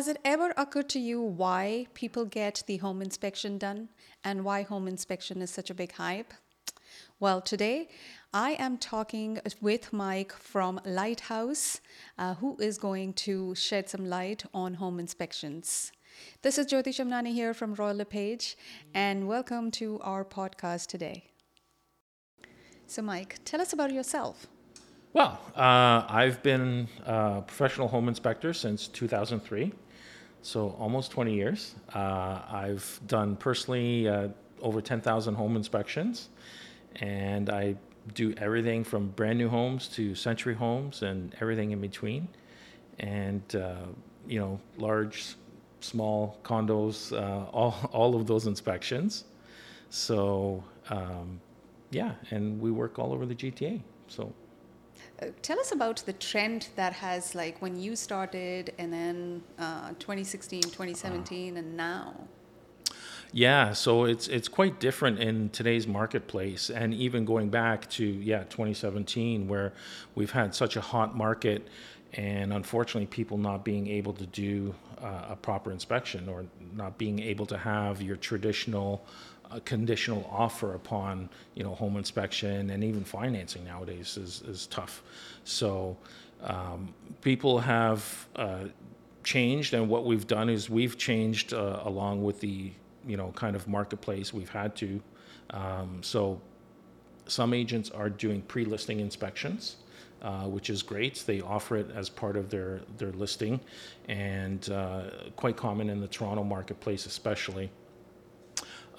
Has it ever occurred to you why people get the home inspection done and why home inspection is such a big hype? Well, today I am talking with Mike from Lighthouse, uh, who is going to shed some light on home inspections. This is Jyoti Shamnani here from Royal LePage, and welcome to our podcast today. So, Mike, tell us about yourself. Well, uh, I've been a professional home inspector since 2003, so almost 20 years. Uh, I've done personally uh, over 10,000 home inspections, and I do everything from brand new homes to century homes and everything in between, and uh, you know, large, small condos, uh, all all of those inspections. So um, yeah, and we work all over the GTA. So uh, tell us about the trend that has like when you started and then uh, 2016 2017 uh, and now. Yeah so it's it's quite different in today's marketplace and even going back to yeah 2017 where we've had such a hot market and unfortunately people not being able to do uh, a proper inspection or not being able to have your traditional a conditional offer upon you know home inspection and even financing nowadays is, is tough. So um, people have uh, changed, and what we've done is we've changed uh, along with the you know kind of marketplace. We've had to. Um, so some agents are doing pre-listing inspections. Uh, which is great. They offer it as part of their, their listing, and uh, quite common in the Toronto marketplace, especially.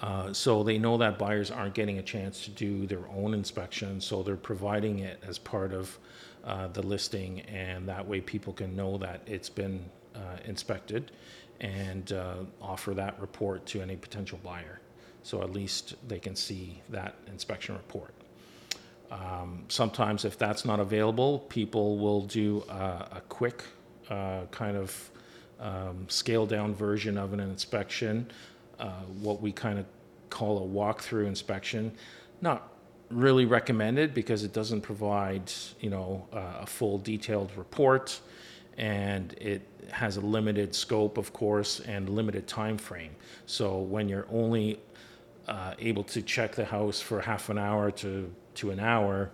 Uh, so they know that buyers aren't getting a chance to do their own inspection, so they're providing it as part of uh, the listing, and that way people can know that it's been uh, inspected and uh, offer that report to any potential buyer. So at least they can see that inspection report. Um, sometimes, if that's not available, people will do a, quick uh, kind of um, scaled down version of an inspection uh, what we kind of call a walkthrough inspection. Not really recommended because it doesn't provide, you know, uh, a full detailed report, and it has a limited scope, of course, and limited time frame. So when you're only uh, able to check the house for half an hour to to an hour,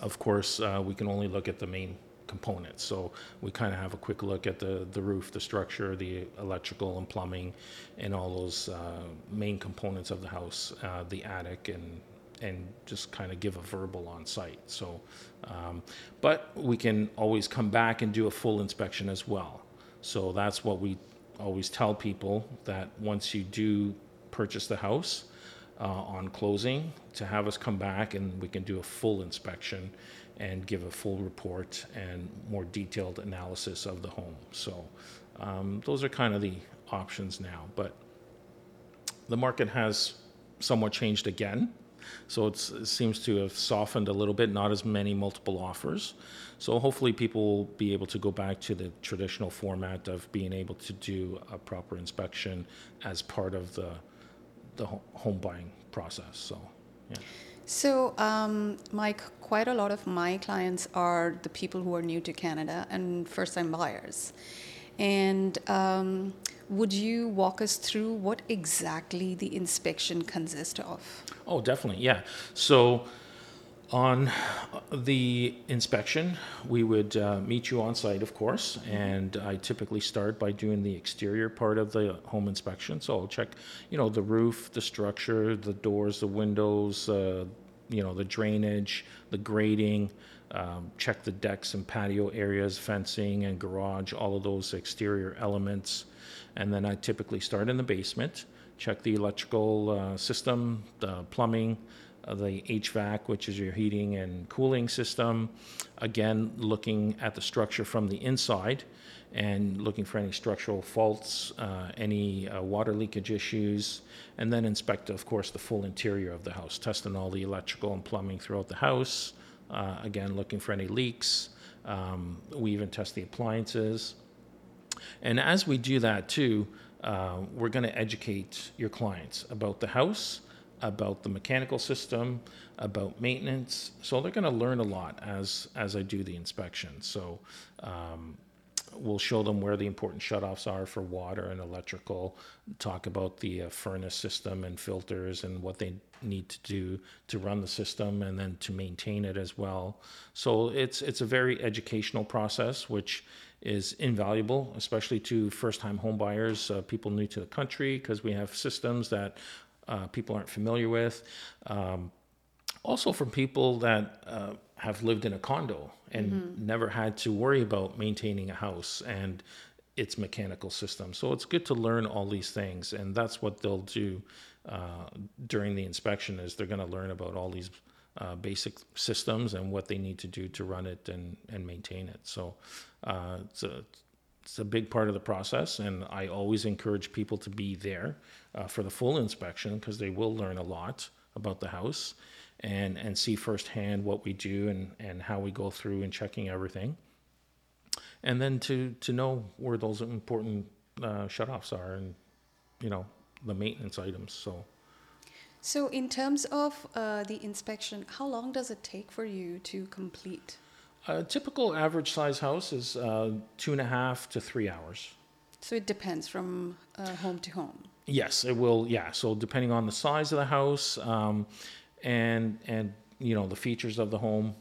of course, uh, we can only look at the main components. So we kind of have a quick look at the, the roof, the structure, the electrical and plumbing, and all those uh, main components of the house, uh, the attic, and and just kind of give a verbal on site. So, um, but we can always come back and do a full inspection as well. So that's what we always tell people that once you do purchase the house uh, on closing, to have us come back and we can do a full inspection and give a full report and more detailed analysis of the home. So um, those are kind of the options now. But the market has somewhat changed again. So it seems to have softened a little bit, not as many multiple offers. So hopefully people will be able to go back to the traditional format of being able to do a proper inspection as part of the the home buying process. So, yeah. So, um, Mike, quite a lot of my clients are the people who are new to Canada and first time buyers. And um, would you walk us through what exactly the inspection consists of? Oh, definitely, yeah. So, on the inspection, we would uh, meet you on site, of course, and I typically start by doing the exterior part of the home inspection. So I'll check, you know, the roof, the structure, the doors, the windows, uh, you know, the drainage, the grading, um, check the decks and patio areas, fencing and garage, all of those exterior elements. And then I typically start in the basement, check the electrical uh, system, the plumbing, uh, the HVAC, which is your heating and cooling system. Again, looking at the structure from the inside and looking for any structural faults, uh, any uh, water leakage issues, and then inspect, of course, the full interior of the house, testing all the electrical and plumbing throughout the house. Uh, again, looking for any leaks. Um, we even test the appliances. And as we do that too, uh, we're going to educate your clients about the house, about the mechanical system, about maintenance. So they're going to learn a lot as as I do the inspection. So um, we'll show them where the important shutoffs are for water and electrical, talk about the uh, furnace system and filters and what they need to do to run the system and then to maintain it as well. So it's it's a very educational process, which is invaluable, especially to first-time homebuyers, uh, people new to the country, because we have systems that uh, people aren't familiar with. Um, also, from people that uh, have lived in a condo and mm-hmm. never had to worry about maintaining a house and its mechanical system. So it's good to learn all these things, and that's what they'll do uh, during the inspection. Is they're going to learn about all these uh, basic systems and what they need to do to run it and, and maintain it. So uh, it's, a, it's a big part of the process, and I always encourage people to be there uh, for the full inspection because they will learn a lot about the house and, and see firsthand what we do and, and how we go through and checking everything. And then to, to know where those important uh, shutoffs are and, you know, the maintenance items. So so, in terms of uh, the inspection, how long does it take for you to complete? A typical average size house is uh, two and a half to three hours. So it depends from uh, home to home. Yes, it will. Yeah. So depending on the size of the house, um, and and you know the features of the home,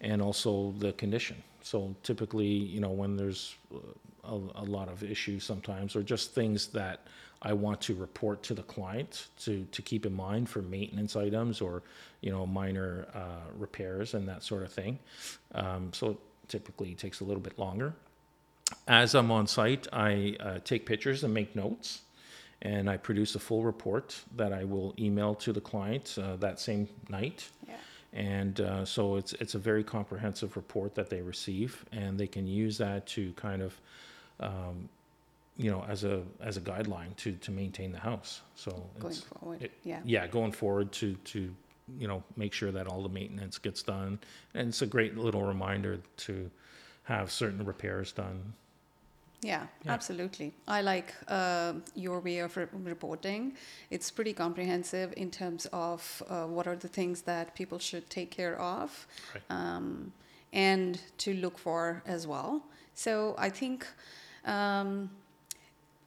and also the condition. So typically, you know, when there's a, a lot of issues sometimes, or just things that I want to report to the client to, to keep in mind for maintenance items or you know minor uh, repairs and that sort of thing. Um, so it typically takes a little bit longer. As I'm on site, I uh, take pictures and make notes, and I produce a full report that I will email to the client uh, that same night. Yeah. And uh, so it's it's a very comprehensive report that they receive, and they can use that to kind of um, you know, as a as a guideline to to maintain the house. So going forward, it, yeah, yeah, going forward to to you know make sure that all the maintenance gets done, and it's a great little reminder to have certain repairs done. Yeah, yeah. absolutely. I like uh, your way of re- reporting. It's pretty comprehensive in terms of uh, what are the things that people should take care of right. um, and to look for as well. So I think um,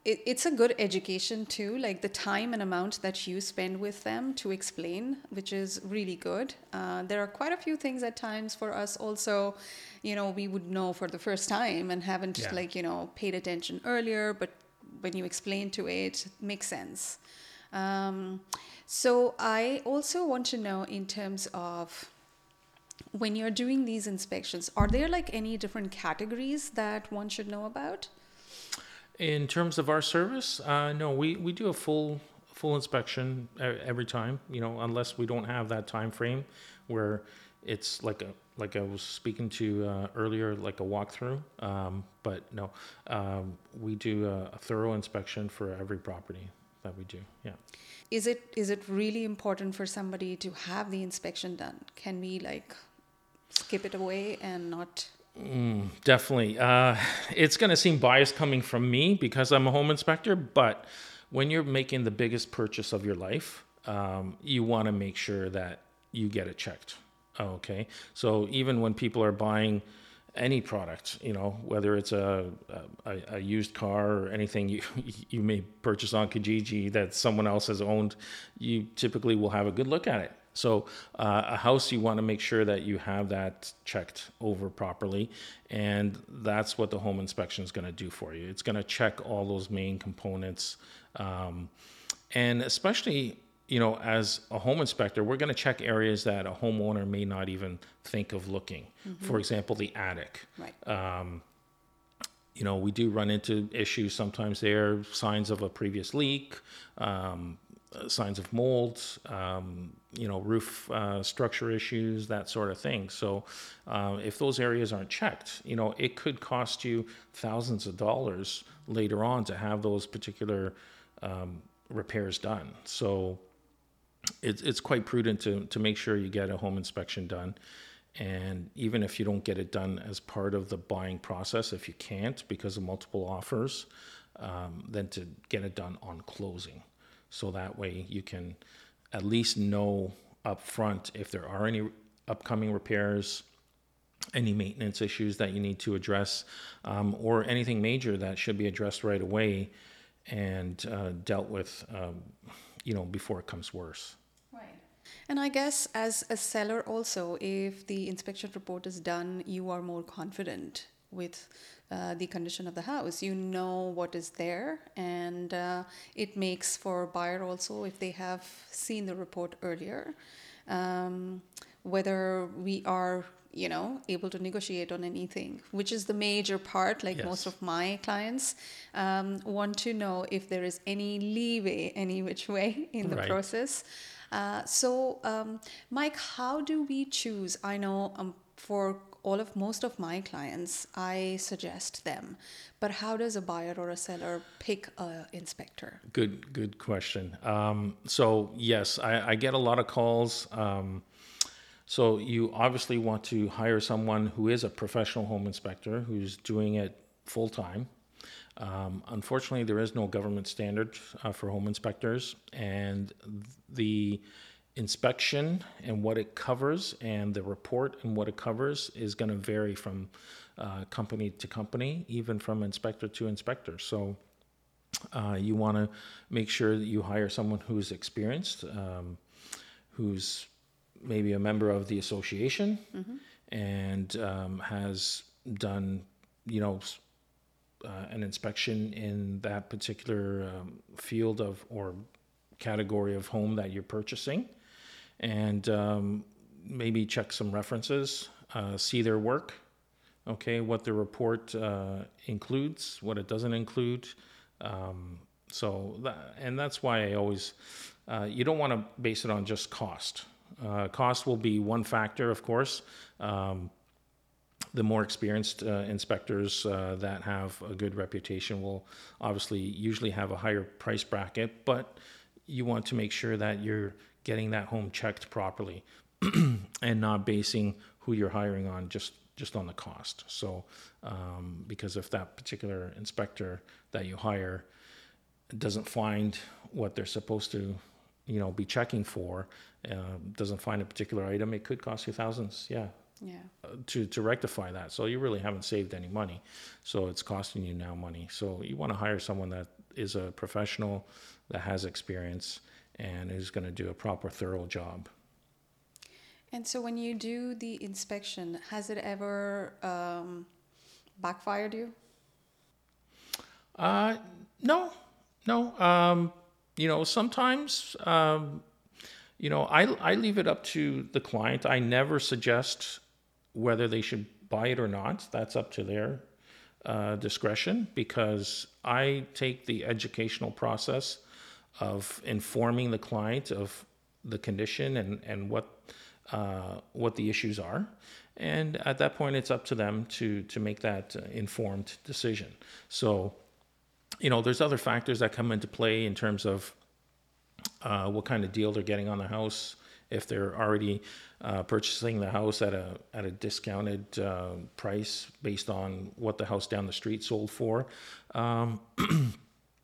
it, it's a good education too like the time and amount that you spend with them to explain which is really good. Uh, there are quite a few things at times for us also you know we would know for the first time and haven't yeah. like you know paid attention earlier but when you explain to it, it makes sense. Um, so i also want to know in terms of when you're doing these inspections are there like any different categories that one should know about in terms of our service, uh, no, we, we do a full full inspection every time. You know, unless we don't have that time frame where it's like a like I was speaking to uh, earlier, like a walkthrough. Um, but no, um, we do a, a thorough inspection for every property that we do. Yeah. Is it is it really important for somebody to have the inspection done? Can we like skip it away and not Mm, definitely. Uh, it's going to seem biased coming from me because I'm a home inspector, but when you're making the biggest purchase of your life, um, you want to make sure that you get it checked. Okay. So even when people are buying any product, you know, whether it's a, a, a used car or anything you, you may purchase on Kijiji that someone else has owned, you typically will have a good look at it so uh, a house, you want to make sure that you have that checked over properly, and that's what the home inspection is going to do for you. It's going to check all those main components, um, and especially you know as a home inspector, we're going to check areas that a homeowner may not even think of looking. Mm-hmm. For example, the attic. Right. Um, you know, we do run into issues sometimes there, signs of a previous leak, um, signs of mold, um, you know, roof uh, structure issues, that sort of thing. So, uh, if those areas aren't checked, you know, it could cost you thousands of dollars later on to have those particular um, repairs done. So, it's it's quite prudent to to make sure you get a home inspection done. And even if you don't get it done as part of the buying process, if you can't because of multiple offers, um, then to get it done on closing so that way you can at least know up front if there are any upcoming repairs any maintenance issues that you need to address, um, or anything major that should be addressed right away and uh, dealt with, um, you know, before it comes worse. Right. And I guess as a seller also, if the inspection report is done, you are more confident with uh, the condition of the house. You know what is there, and uh, it makes for buyer also if they have seen the report earlier, um, whether we are you know able to negotiate on anything which is the major part like yes. most of my clients um, want to know if there is any leeway any which way in the right. process uh, so um, mike how do we choose i know um, for all of most of my clients i suggest them. But how does a buyer or a seller pick a inspector? Good good question. Um, so yes I, I, get a lot of calls. Um, so you obviously want to hire someone who is a professional home inspector who's doing it full time. Um, unfortunately, there is no government standard uh, for home inspectors, and the inspection and what it covers and the report and what it covers is going to vary from uh, company to company, even from inspector to inspector. So uh, you want to make sure that you hire someone who's experienced, um, who's maybe a member of the association mm-hmm. and um, has done, you know, uh, an inspection in that particular um, field of or category of home that you're purchasing, and um, maybe check some references, uh, see their work, okay, what the report uh, includes, what it doesn't include. Um, so, that, and that's why I always, uh, you don't want to base it on just cost uh, cost will be one factor, of course. Um, the more experienced uh, inspectors uh, that have a good reputation will obviously usually have a higher price bracket, but you want to make sure that you're getting that home checked properly and not basing who you're hiring on just just on the cost. So, um, because if that particular inspector that you hire doesn't find what they're supposed to you know be checking for uh, doesn't find a particular item, it could cost you thousands. Yeah. Yeah. Uh, to to rectify that, so you really haven't saved any money, so it's costing you now money. So you want to hire someone that is a professional, that has experience, and is going to do a proper, thorough job. And so, when you do the inspection, has it ever um, backfired you? Uh, no, no. Um, you know, sometimes, um, you know, I, I leave it up to the client. I never suggest whether they should buy it or not. That's up to their uh, discretion because I take the educational process of informing the client of the condition and, and what uh, what the issues are. And at that point, it's up to them to to make that uh, informed decision. So you know, there's other factors that come into play in terms of uh, what kind of deal they're getting on the house. If they're already uh, purchasing the house at a at a discounted uh, price based on what the house down the street sold for, um,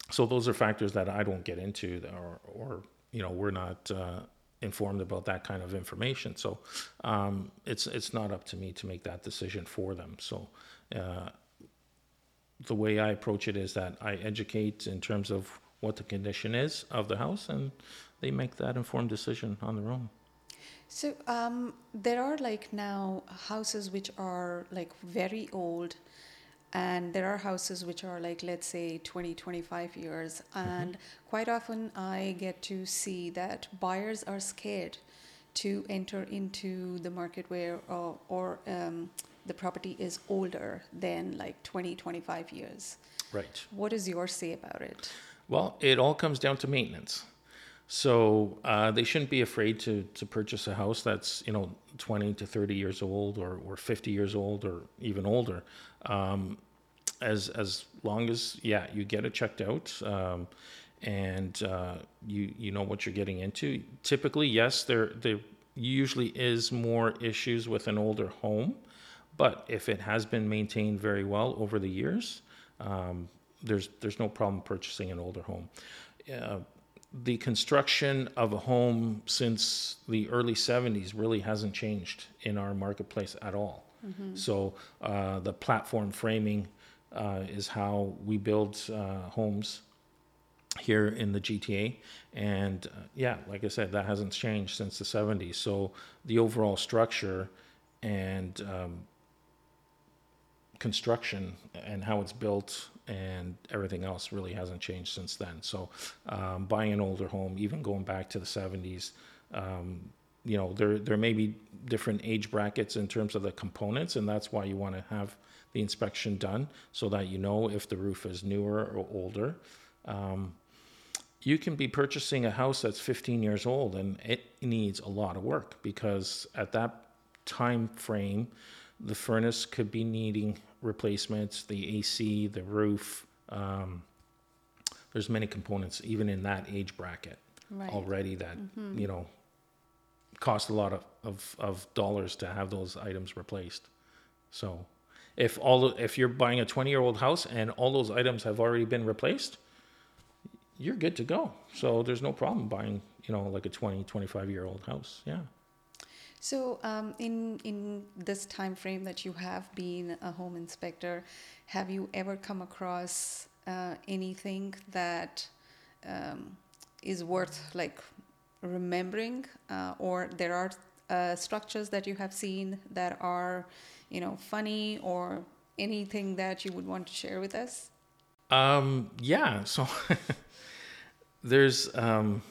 so those are factors that I don't get into, or or you know we're not uh, informed about that kind of information. So um, it's it's not up to me to make that decision for them. So uh, the way I approach it is that I educate in terms of what the condition is of the house, and they make that informed decision on their own. So um, there are like now houses which are like very old, and there are houses which are like let's say 20 25 years mm-hmm. and mm-hmm. quite often i get to see that buyers are scared to enter into the market where uh, or um, the property is older than like 20, 25 years. Right. What is your say about it? Well, it all comes down to maintenance. So uh, they shouldn't be afraid to, to purchase a house that's you know 20 to 30 years old or, or 50 years old or even older. Um, as as long as yeah you get it checked out um, and uh, you you know what you're getting into. Typically, yes, there there usually is more issues with an older home but if it has been maintained very well over the years, um, there's there's no problem purchasing an older home. Uh, the construction of a home since the early 70s really hasn't changed in our marketplace at all. So uh, the platform framing uh, is how we build uh, homes here in the GTA. And uh, yeah, like I said, that hasn't changed since the 70s. So the overall structure and um, construction and how it's built and everything else really hasn't changed since then. So um, buying an older home, even going back to the 70s, um, you know, there there may be different age brackets in terms of the components, and that's why you want to have the inspection done so that you know if the roof is newer or older. Um, you can be purchasing a house that's 15 years old and it needs a lot of work because at that time frame the furnace could be needing replacements the ac the roof um, there's many components even in that age bracket Right. already that you know cost a lot of, of, of dollars to have those items replaced. So if all if you're buying a 20 year old house and all those items have already been replaced you're good to go. So there's no problem buying you know like a 20 25 year old house. Yeah. So, um, in in this time frame that you have been a home inspector, have you ever come across uh, anything that um, is worth like remembering, uh, or there are uh, structures that you have seen that are, you know, funny or anything that you would want to share with us? Um, yeah. So there's, um,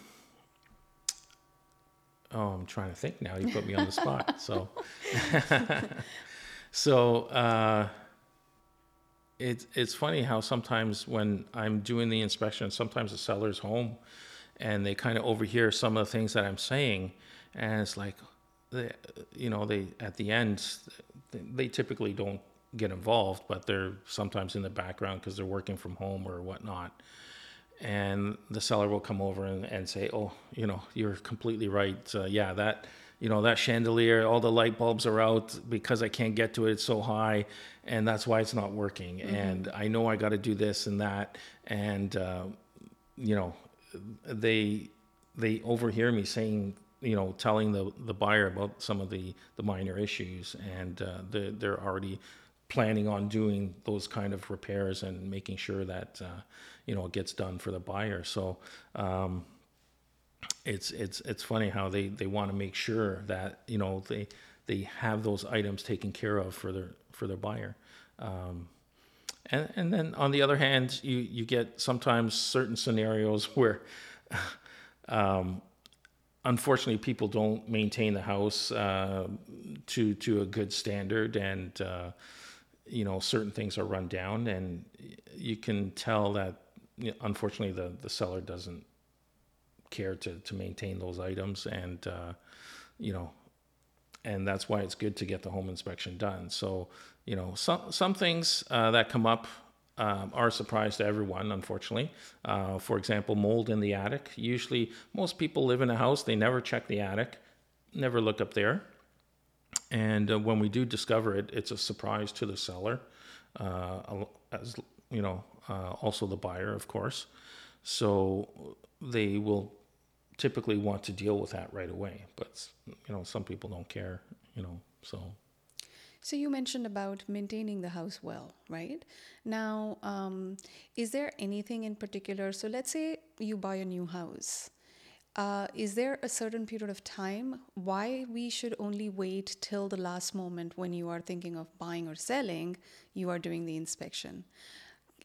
oh, I'm trying to think now. You put me on the spot. So, so, uh, it's, it's funny how sometimes when I'm doing the inspection, sometimes the seller's home and they kind of overhear some of the things that I'm saying. And it's like, they, you know, they, at the end, they typically don't get involved, but they're sometimes in the background because they're working from home or whatnot. And the seller will come over and, and say, "Oh, you know, you're completely right. Uh, yeah, that, you know, that chandelier, all the light bulbs are out because I can't get to it. It's so high, and that's why it's not working. And I know I got to do this and that, and uh, you know, they they overhear me saying you know telling the the buyer about some of the the minor issues and uh, they're, they're already planning on doing those kind of repairs and making sure that uh, you know it gets done for the buyer. So um, it's it's it's funny how they they want to make sure that you know they they have those items taken care of for their for their buyer. Um, and and then on the other hand, you you get sometimes certain scenarios where, um, unfortunately, people don't maintain the house uh, to to a good standard, and uh, you know certain things are run down, and you can tell that unfortunately the the seller doesn't care to to maintain those items, and uh, you know and that's why it's good to get the home inspection done. So, you know, some some things uh, that come up um, are a surprise to everyone, unfortunately. Uh, for example, mold in the attic. Usually, most people live in a house; they never check the attic, never look up there. And uh, when we do discover it, it's a surprise to the seller, uh, as you know, uh, also the buyer, of course. So they will typically want to deal with that right away. But you know, some people don't care. You know, so So you mentioned about maintaining the house well, right? Now, um, is there anything in particular? So let's say you buy a new house. Uh, is there a certain period of time why we should only wait till the last moment when you are thinking of buying or selling? You are doing the inspection.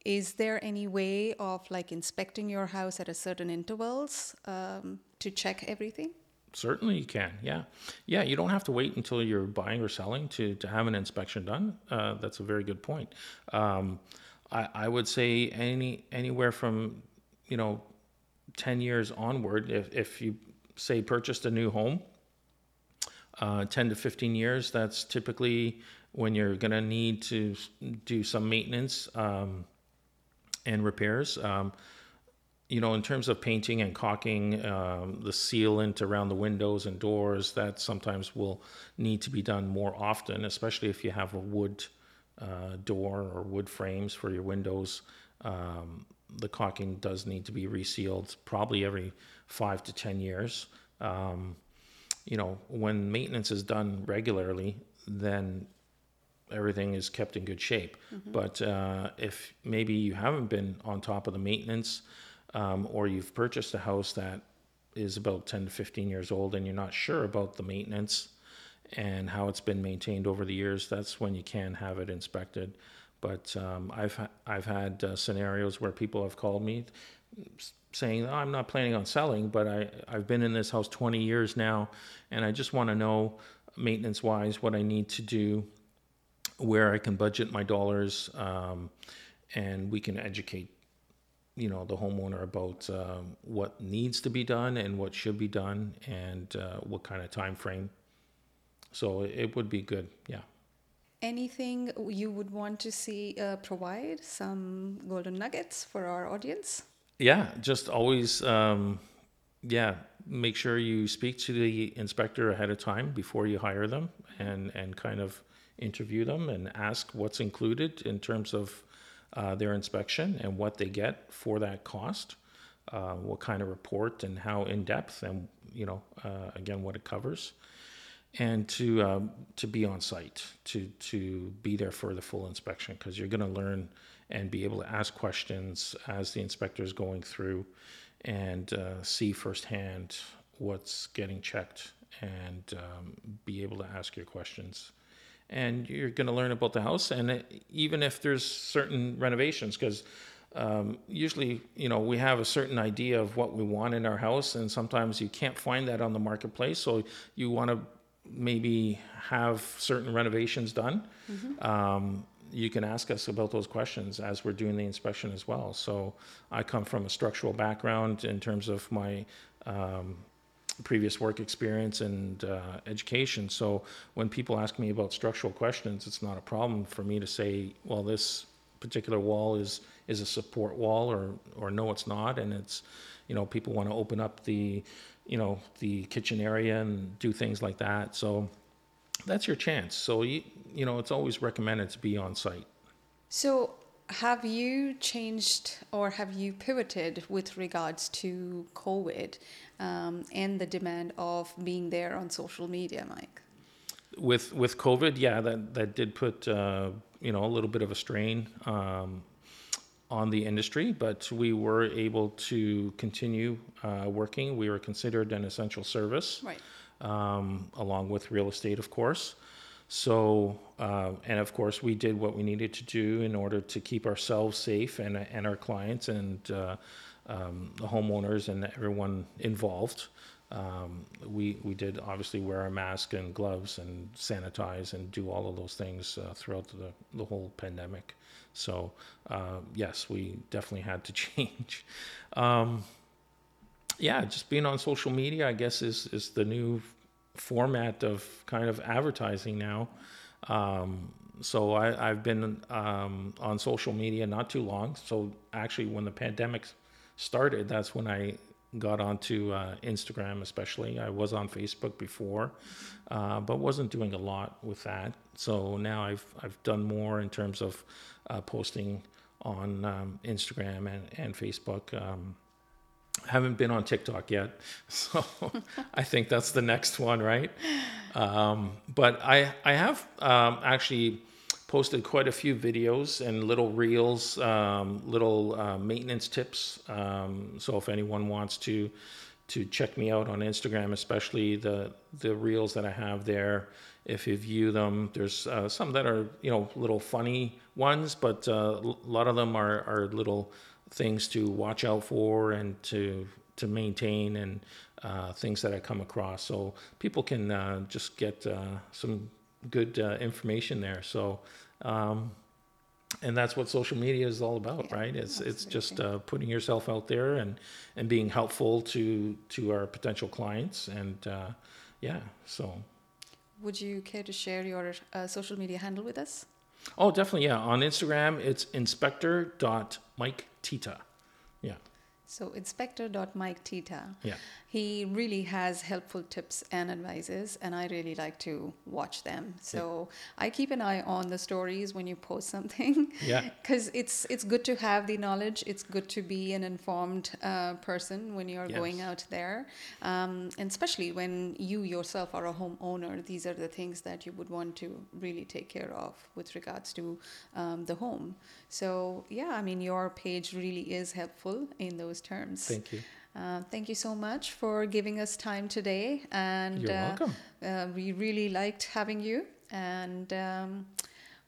Is there any way of like inspecting your house at a certain intervals um, to check everything? Certainly you can. Yeah, yeah. You don't have to wait until you're buying or selling to to have an inspection done. Uh, that's a very good point. Um, I, I would say any anywhere from you know 10 years onward if, if you say purchased a new home uh, 10 to 15 years that's typically when you're to need to do some maintenance um, and repairs um, you know in terms of painting and caulking um, the sealant around the windows and doors that sometimes will need to be done more often especially if you have a wood uh, door or wood frames for your windows. Um, the caulking does need to be resealed probably every five to ten years. Um, you know when maintenance is done regularly then everything is kept in good shape. But uh, if maybe you haven't been on top of the maintenance, um, or you've purchased a house that is about 10 to 15 years old and you're not sure about the maintenance and how it's been maintained over the years, that's when you can have it inspected. But um, I've ha- I've had uh, scenarios where people have called me saying, oh, "I'm not planning on selling, but I I've been in this house 20 years now, and I just want to know maintenance wise what I need to do, where I can budget my dollars, um, and we can educate." You know the homeowner about um, what needs to be done and what should be done, and uh, what kind of time frame. So it would be good, yeah. Anything you would want to see uh, provide some golden nuggets for our audience? Yeah, just always, um, yeah, make sure you speak to the inspector ahead of time before you hire them and, and kind of interview them and ask what's included in terms of uh, their inspection and what they get for that cost, uh, what kind of report and how in depth and, you know, uh, again, what it covers. And to um, to be on site, to to be there for the full inspection, because you're going to learn and be able to ask questions as the inspector is going through, and uh, see firsthand what's getting checked, and um, be able to ask your questions. And you're going to learn about the house, and it, even if there's certain renovations, because um, usually, you know, we have a certain idea of what we want in our house, and sometimes you can't find that on the marketplace. So you want to maybe have certain renovations done. Um, you can ask us about those questions as we're doing the inspection as well. So I come from a structural background in terms of my um, previous work experience and uh, education. So when people ask me about structural questions, it's not a problem for me to say, well, this particular wall is is a support wall, or or no, it's not, and it's you know people want to open up the you know the kitchen area and do things like that. So that's your chance. So you you know it's always recommended to be on site. So, have you changed or have you pivoted with regards to COVID um, and the demand of being there on social media, Mike? with with COVID, yeah, that that did put uh, you know a little bit of a strain um, on the industry, but we were able to continue uh, working. We were considered an essential service, Right. um, along with real estate, of course. So, uh, and of course, we did what we needed to do in order to keep ourselves safe and and our clients and uh, um, the homeowners and everyone involved. Um, we we did obviously wear a mask and gloves and sanitize and do all of those things uh, throughout the the whole pandemic. So uh, yes, we definitely had to change. Um, yeah, just being on social media, I guess, is is the new format of kind of advertising now. Um, so I, I've been um, on social media not too long. So actually, when the pandemic started, that's when I got onto uh, Instagram, especially. I was on Facebook before, uh, but wasn't doing a lot with that. So now I've I've done more in terms of uh, posting on um, Instagram and and Facebook. Um, haven't been on TikTok yet, so I think that's the next one, right? Um, but I I have um, actually posted quite a few videos and little reels, um, little uh, maintenance tips. Um, so if anyone wants to to check me out on Instagram, especially the the reels that I have there, if you view them, there's uh, some that are you know little funny ones, but uh, a lot of them are are little things to watch out for and to to maintain and uh, things that I come across. So people can uh, just get uh, some good uh, information there. So. Um, and that's what social media is all about, Yeah, right? It's it's just uh, putting yourself out there and and being helpful to to our potential clients, and uh, yeah. So Would you care to share your uh, social media handle with us? oh, definitely, yeah. On Instagram, it's inspector dot Mike Tita. Yeah. So inspector.miketita. Yeah. He really has helpful tips and advices, and I really like to watch them. So I keep an eye on the stories when you post something. Yeah. Because it's it's good to have the knowledge. It's good to be an informed uh, person when you're going out there, um, and especially when you yourself are a homeowner. These are the things that you would want to really take care of with regards to um, the home. So yeah, I mean your page really is helpful in those terms. Thank you. Uh, thank you so much for giving us time today, and You're uh, welcome. uh, we really liked having you. And um,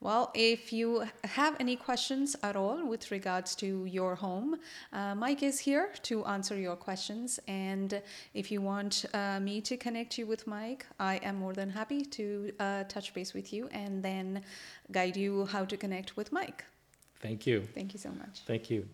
well, if you have any questions at all with regards to your home, uh, Mike is here to answer your questions. And if you want uh, me to connect you with Mike, I am more than happy to uh, touch base with you and then guide you how to connect with Mike. Thank you. Thank you so much. Thank you.